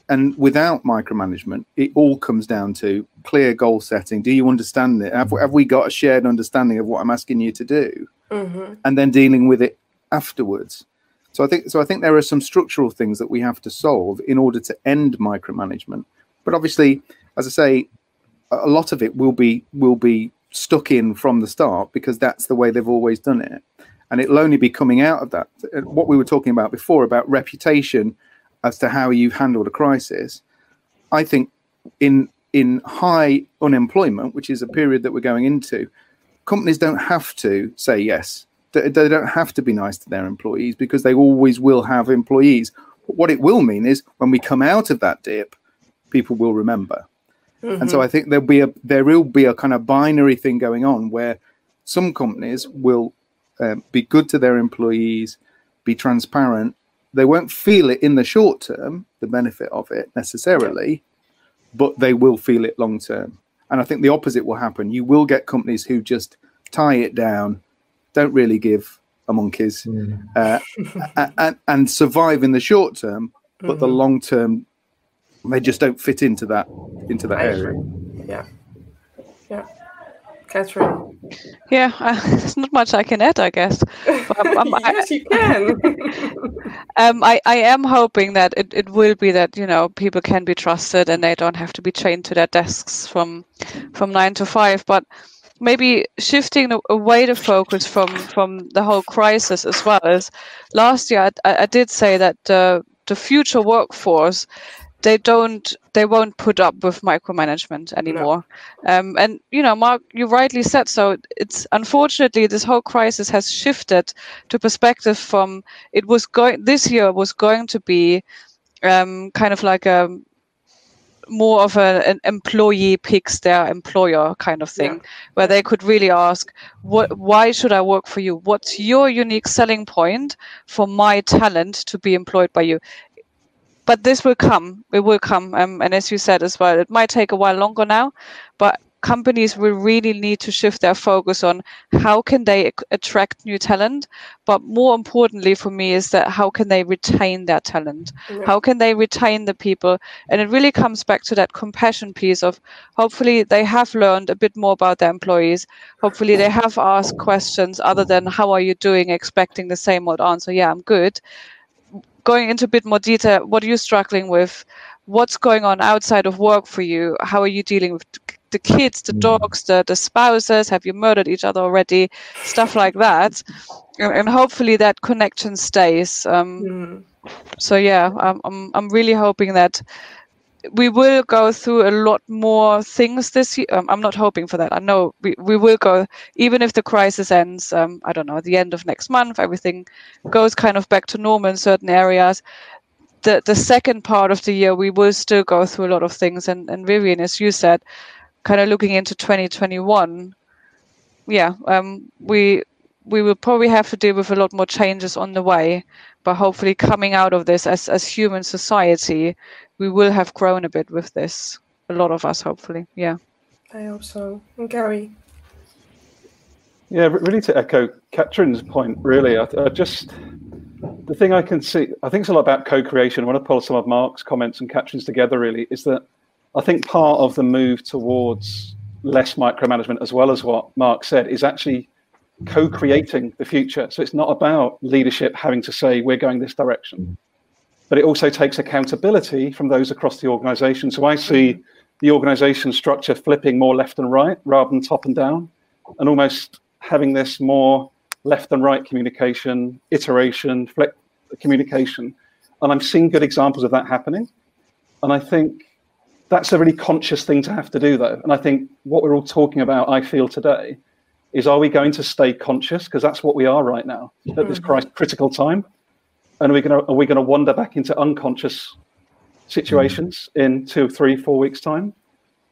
and, without micromanagement, it all comes down to clear goal setting. Do you understand it? Have, have we got a shared understanding of what I'm asking you to do? hmm and then dealing with it afterwards. So I think so I think there are some structural things that we have to solve in order to end micromanagement. But obviously, as I say, a lot of it will be will be stuck in from the start because that's the way they've always done it. And it'll only be coming out of that. What we were talking about before about reputation as to how you've handled a crisis i think in in high unemployment which is a period that we're going into companies don't have to say yes. They, don't have to be nice to their employees because they always will have employees. But what it will mean is when we come out of that dip people will remember Mm-hmm. And so I think there'll be a there will be a kind of binary thing going on where some companies will um, be good to their employees, be transparent. They won't feel it in the short term, the benefit of it necessarily, but they will feel it long term. And I think the opposite will happen. You will get companies who just tie it down, don't really give a monkeys, mm. uh, and, and, survive in the short term, but mm-hmm. the long term they just don't fit into that into that area. Yeah, yeah. Catherine. Yeah, uh, there's not much I can add, I guess. I'm, I'm, yes, I, you can. um, I, I am hoping that it, it will be that you know people can be trusted and they don't have to be chained to their desks from from nine to five. But maybe shifting away the focus from from the whole crisis as well as last year I, I did say that uh, the future workforce they don't they won't put up with micromanagement anymore no. um, and you know mark you rightly said so it's unfortunately this whole crisis has shifted to perspective from it was going this year was going to be um, kind of like a more of a, an employee picks their employer kind of thing yeah. where they could really ask what why should i work for you what's your unique selling point for my talent to be employed by you but this will come. It will come. Um, and as you said as well, it might take a while longer now, but companies will really need to shift their focus on how can they attract new talent but more importantly for me is that how can they retain their talent yeah. how can they retain the people and it really comes back to that compassion piece of hopefully they have learned a bit more about their employees hopefully they have asked questions other than how are you doing expecting the same old answer yeah i'm good going into a bit more detail, what are you struggling with? What's going on outside of work for you? How are you dealing with the kids, the mm. dogs, the, the spouses? Have you murdered each other already? Stuff like that. And, and hopefully that connection stays. Um, mm. So, yeah, I'm, I'm, I'm really hoping that we will go through a lot more things this year. Um, I'm not hoping for that. I know we, we will go, even if the crisis ends, um, I don't know, at the end of next month, everything goes kind of back to normal in certain areas. The, the second part of the year, we will still go through a lot of things. And, and Vivian, as you said, kind of looking into 2021, yeah, um, we we will probably have to deal with a lot more changes on the way. But hopefully, coming out of this as, as human society, we will have grown a bit with this. A lot of us, hopefully. Yeah. I hope so. And Gary. Yeah, really to echo Catherine's point, really, I, I, just the thing I can see, I think it's a lot about co-creation. I want to pull some of Mark's comments and Catherine's together. Really, is that I think part of the move towards less micromanagement, as well as what Mark said, is actually co-creating the future. So it's not about leadership having to say we're going this direction mm-hmm. but it also takes accountability from those across the organization. So I see the organization structure flipping more left and right rather than top and down, and almost having this more left and right communication, iteration, flip communication. And I'm seeing good examples of that happening. And I think that's a really conscious thing to have to do, though. And I think what we're all talking about, I feel today, is are we going to stay conscious? Because that's what we are right now at this mm-hmm. critical time and are we going to are we going to wander back into unconscious situations mm. in two, three, four weeks' time,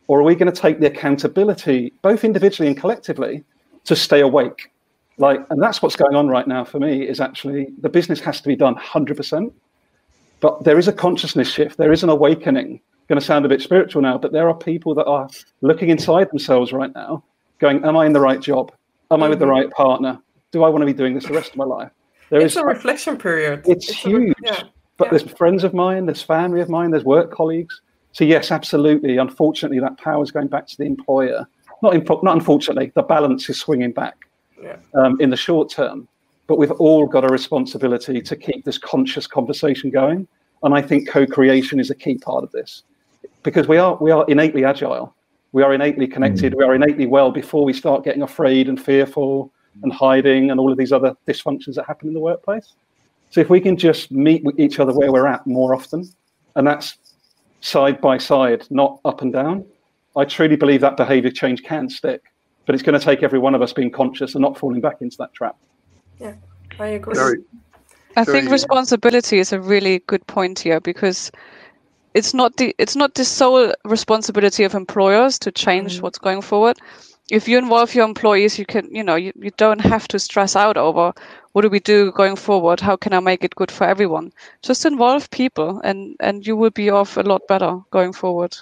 or are we going to take the accountability, both individually and collectively, to stay awake? Like, and that's what's going on right now for me. Is actually the business has to be done hundred percent, but there is a consciousness shift. There is an awakening. Going to sound a bit spiritual now, but there are people that are looking inside themselves right now, going, "Am I in the right job? Am I with the mm-hmm. right partner? Do I want to be doing this the rest of my life?" There it's is, a reflection period. It's, it's huge. Yeah, but yeah. there's friends of mine, there's family of mine, there's work colleagues. So yes, absolutely. Unfortunately, that power is going back to the employer. Not imp- not unfortunately, the balance is swinging back yeah. um, in the short term. But we've all got a responsibility to keep this conscious conversation going. And I think co-creation is a key part of this, because we are we are innately agile. We are innately connected. Mm. We are innately well before we start getting afraid and fearful and hiding and all of these other dysfunctions that happen in the workplace. So if we can just meet each other where we're at more often, and that's side by side, not up and down, I truly believe that behavior change can stick. But it's going to take every one of us being conscious and not falling back into that trap. Yeah, I agree. Very, I think responsibility is a really good point here because it's not the it's not the sole responsibility of employers to change mm-hmm. what's going forward if you involve your employees you can you know you, you don't have to stress out over what do we do going forward how can i make it good for everyone just involve people and and you will be off a lot better going forward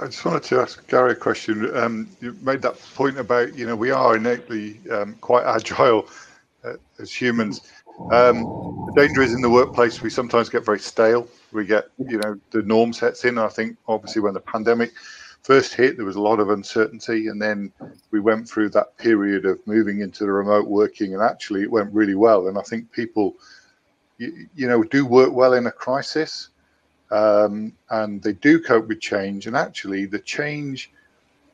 I just wanted to ask Gary a question. Um, you made that point about, you know, we are innately um, quite agile uh, as humans. Um, the danger is in the workplace, we sometimes get very stale. We get, you know, the norm sets in. I think obviously when the pandemic first hit, there was a lot of uncertainty, and then we went through that period of moving into the remote working, and actually it went really well. And I think people, you, you know, do work well in a crisis, um, and they do cope with change. And actually, the change,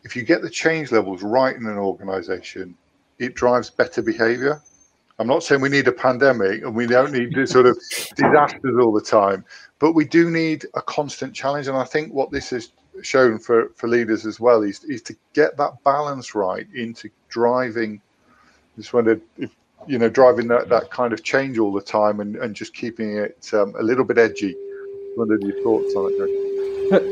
if you get the change levels right in an organization, it drives better behavior. I'm not saying we need a pandemic and we don't need sort of disasters all the time, but we do need a constant challenge. And I think what this has shown for, for leaders as well is, is to get that balance right into driving. Just wondered if you know driving that, that kind of change all the time and, and just keeping it um, a little bit edgy. Wondered your thoughts on it, Greg.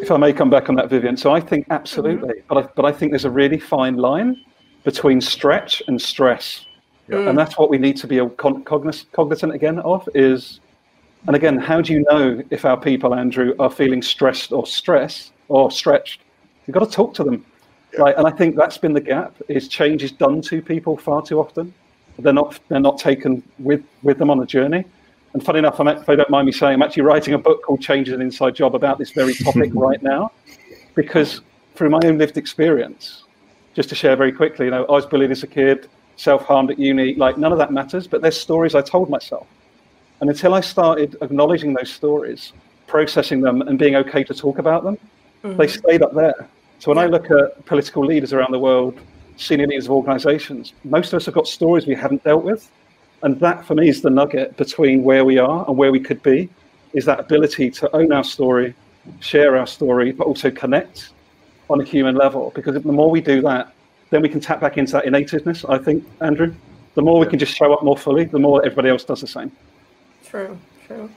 If I may come back on that, Vivian. So I think absolutely, mm-hmm. but I, but I think there's a really fine line between stretch and stress Mm. And that's what we need to be cognizant again of is, and again, how do you know if our people, Andrew, are feeling stressed or stressed or stretched? You've got to talk to them. Yeah. Right? And I think that's been the gap is change is done to people far too often. They're not, they're not taken with, with them on a journey. And funny enough, I'm, if they don't mind me saying, I'm actually writing a book called Change is an Inside Job about this very topic right now, because through my own lived experience, just to share very quickly, you know, I was bullied as a kid, self-harmed at uni, like none of that matters, but there's stories I told myself. And until I started acknowledging those stories, processing them and being okay to talk about them, mm-hmm. they stayed up there. So when I look at political leaders around the world, senior leaders of organizations, most of us have got stories we haven't dealt with. And that for me is the nugget between where we are and where we could be, is that ability to own our story, share our story, but also connect on a human level. Because the more we do that, then we can tap back into that innatedness, I think, Andrew. The more we can just show up more fully, the more everybody else does the same. True, true.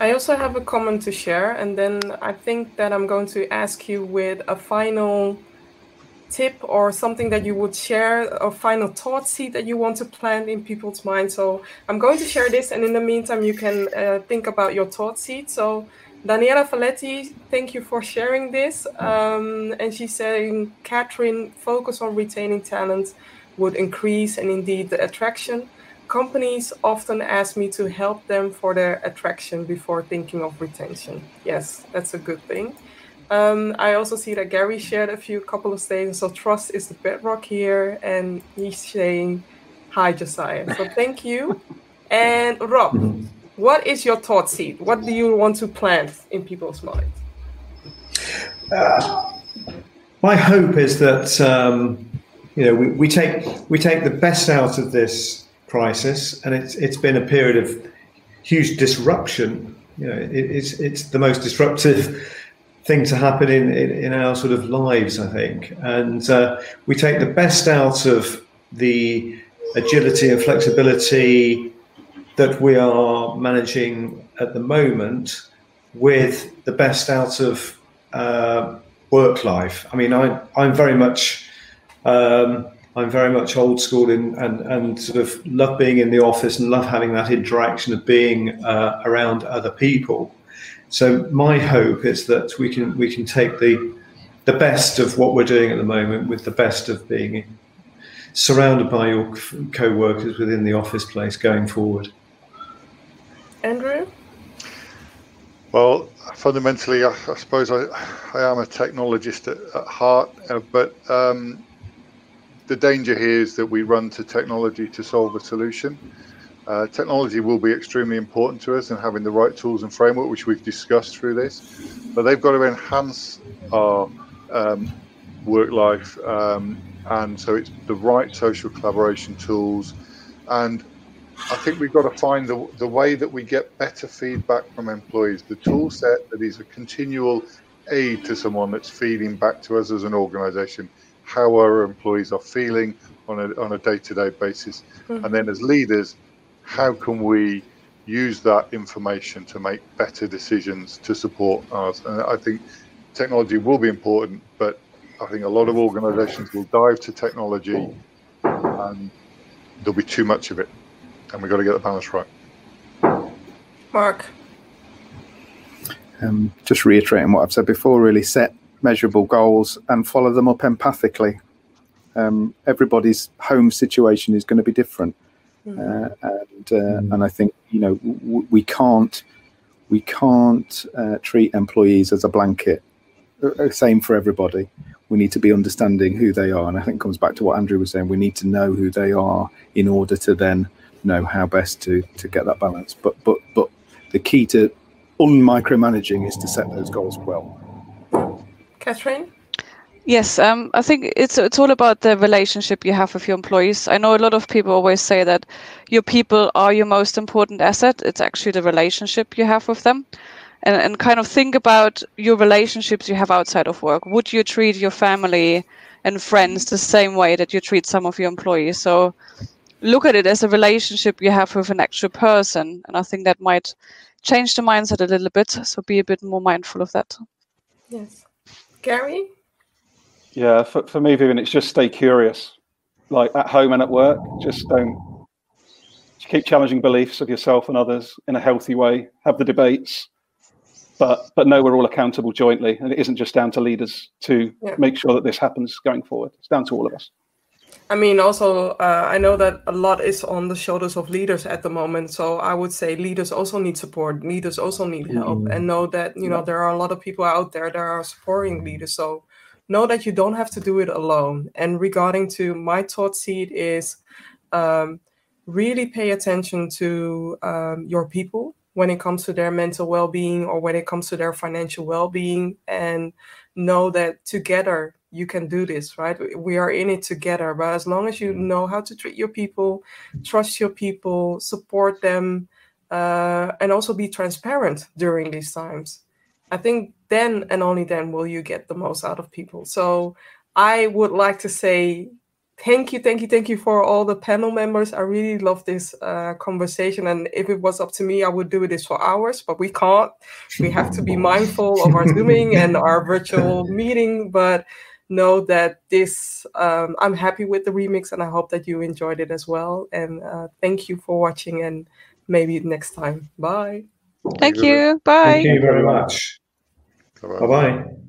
I also have a comment to share, and then I think that I'm going to ask you with a final tip or something that you would share, a final thought seed that you want to plant in people's minds. So I'm going to share this, and in the meantime, you can uh, think about your thought seed. So Daniela Faletti, thank you for sharing this. Um, and she's saying, Catherine, focus on retaining talent would increase and indeed the attraction. Companies often ask me to help them for their attraction before thinking of retention. Yes, that's a good thing. Um, I also see that Gary shared a few couple of statements. So trust is the bedrock here, and he's saying, "Hi, Josiah." So thank you. And Rob, mm-hmm. What is your thought seed? What do you want to plant in people's minds? Uh, my hope is that um, you know we, we take we take the best out of this crisis, and it's it's been a period of huge disruption. You know, it, it's it's the most disruptive thing to happen in, in, in our sort of lives, I think, and uh, we take the best out of the agility and flexibility that we are managing at the moment with the best out of uh, work life. I mean, I, I'm very much um, I'm very much old school in, and and sort of love being in the office and love having that interaction of being uh, around other people. So my hope is that we can we can take the the best of what we're doing at the moment with the best of being surrounded by your co-workers within the office place going forward. Andrew? Well, fundamentally, I, I suppose I, I, am a technologist at, at heart, uh, but um, the danger here is that we run to technology to solve a solution. Uh, technology will be extremely important to us and having the right tools and framework, which we've discussed through this. But they've got to enhance our um, work life. Um, and so it's the right social collaboration tools. And I think we've got to find the, the way that we get better feedback from employees, the tool set that is a continual aid to someone that's feeding back to us as an organization how our employees are feeling on a, on a day-to-day basis. Mm-hmm. And then as leaders, how can we use that information to make better decisions to support us? And I think technology will be important, but I think a lot of organizations will dive to technology and there'll be too much of it. And we've got to get the balance right. Mark. Um, just reiterating what I've said before, really set measurable goals and follow them up empathically. Um, everybody's home situation is going to be different. Mm-hmm. Uh, and uh, mm. and I think you know w- we can't we can't uh, treat employees as a blanket. Uh, uh, same for everybody. We need to be understanding who they are, and I think it comes back to what Andrew was saying. We need to know who they are in order to then know how best to to get that balance. But but but the key to unmicromanaging is to set those goals well. Catherine. Yes, um, I think it's it's all about the relationship you have with your employees. I know a lot of people always say that your people are your most important asset. It's actually the relationship you have with them, and and kind of think about your relationships you have outside of work. Would you treat your family and friends the same way that you treat some of your employees? So look at it as a relationship you have with an actual person, and I think that might change the mindset a little bit. So be a bit more mindful of that. Yes, Gary. Yeah, for, for me, Vivian, it's just stay curious. Like at home and at work, just don't keep challenging beliefs of yourself and others in a healthy way. Have the debates, but but know we're all accountable jointly, and it isn't just down to leaders to yeah. make sure that this happens going forward. It's down to all of us. I mean, also, uh, I know that a lot is on the shoulders of leaders at the moment. So I would say leaders also need support. Leaders also need help, mm-hmm. and know that you know there are a lot of people out there that are supporting leaders. So know that you don't have to do it alone. And regarding to my thought seed is um, really pay attention to um, your people when it comes to their mental well-being or when it comes to their financial well-being and know that together you can do this right we are in it together but as long as you know how to treat your people trust your people support them uh, and also be transparent during these times I think then and only then will you get the most out of people. So I would like to say thank you, thank you, thank you for all the panel members. I really love this uh, conversation. And if it was up to me, I would do this for hours, but we can't. We have to be mindful of our Zooming and our virtual meeting. But know that this, um, I'm happy with the remix and I hope that you enjoyed it as well. And uh, thank you for watching and maybe next time. Bye. Thank you. Bye. Thank you very much. Bye bye.